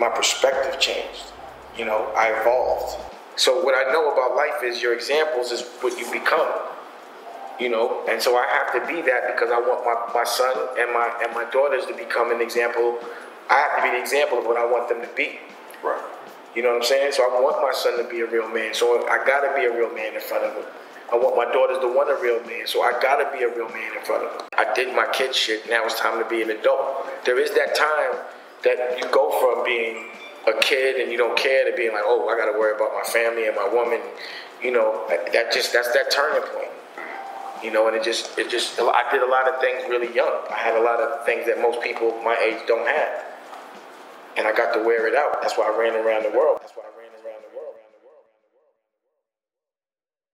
my perspective changed. You know, I evolved. So what I know about life is your examples is what you become. You know, and so I have to be that because I want my, my son and my and my daughters to become an example. I have to be the example of what I want them to be. Right. You know what I'm saying? So I want my son to be a real man. So I gotta be a real man in front of him. I want my daughters to want a real man. So I gotta be a real man in front of them. I did my kid shit. Now it's time to be an adult. There is that time that you go from being a kid and you don't care to being like, oh, I gotta worry about my family and my woman. You know, that just that's that turning point. You know, and it just it just I did a lot of things really young. I had a lot of things that most people my age don't have. And I got to wear it out. That's why I ran around the world.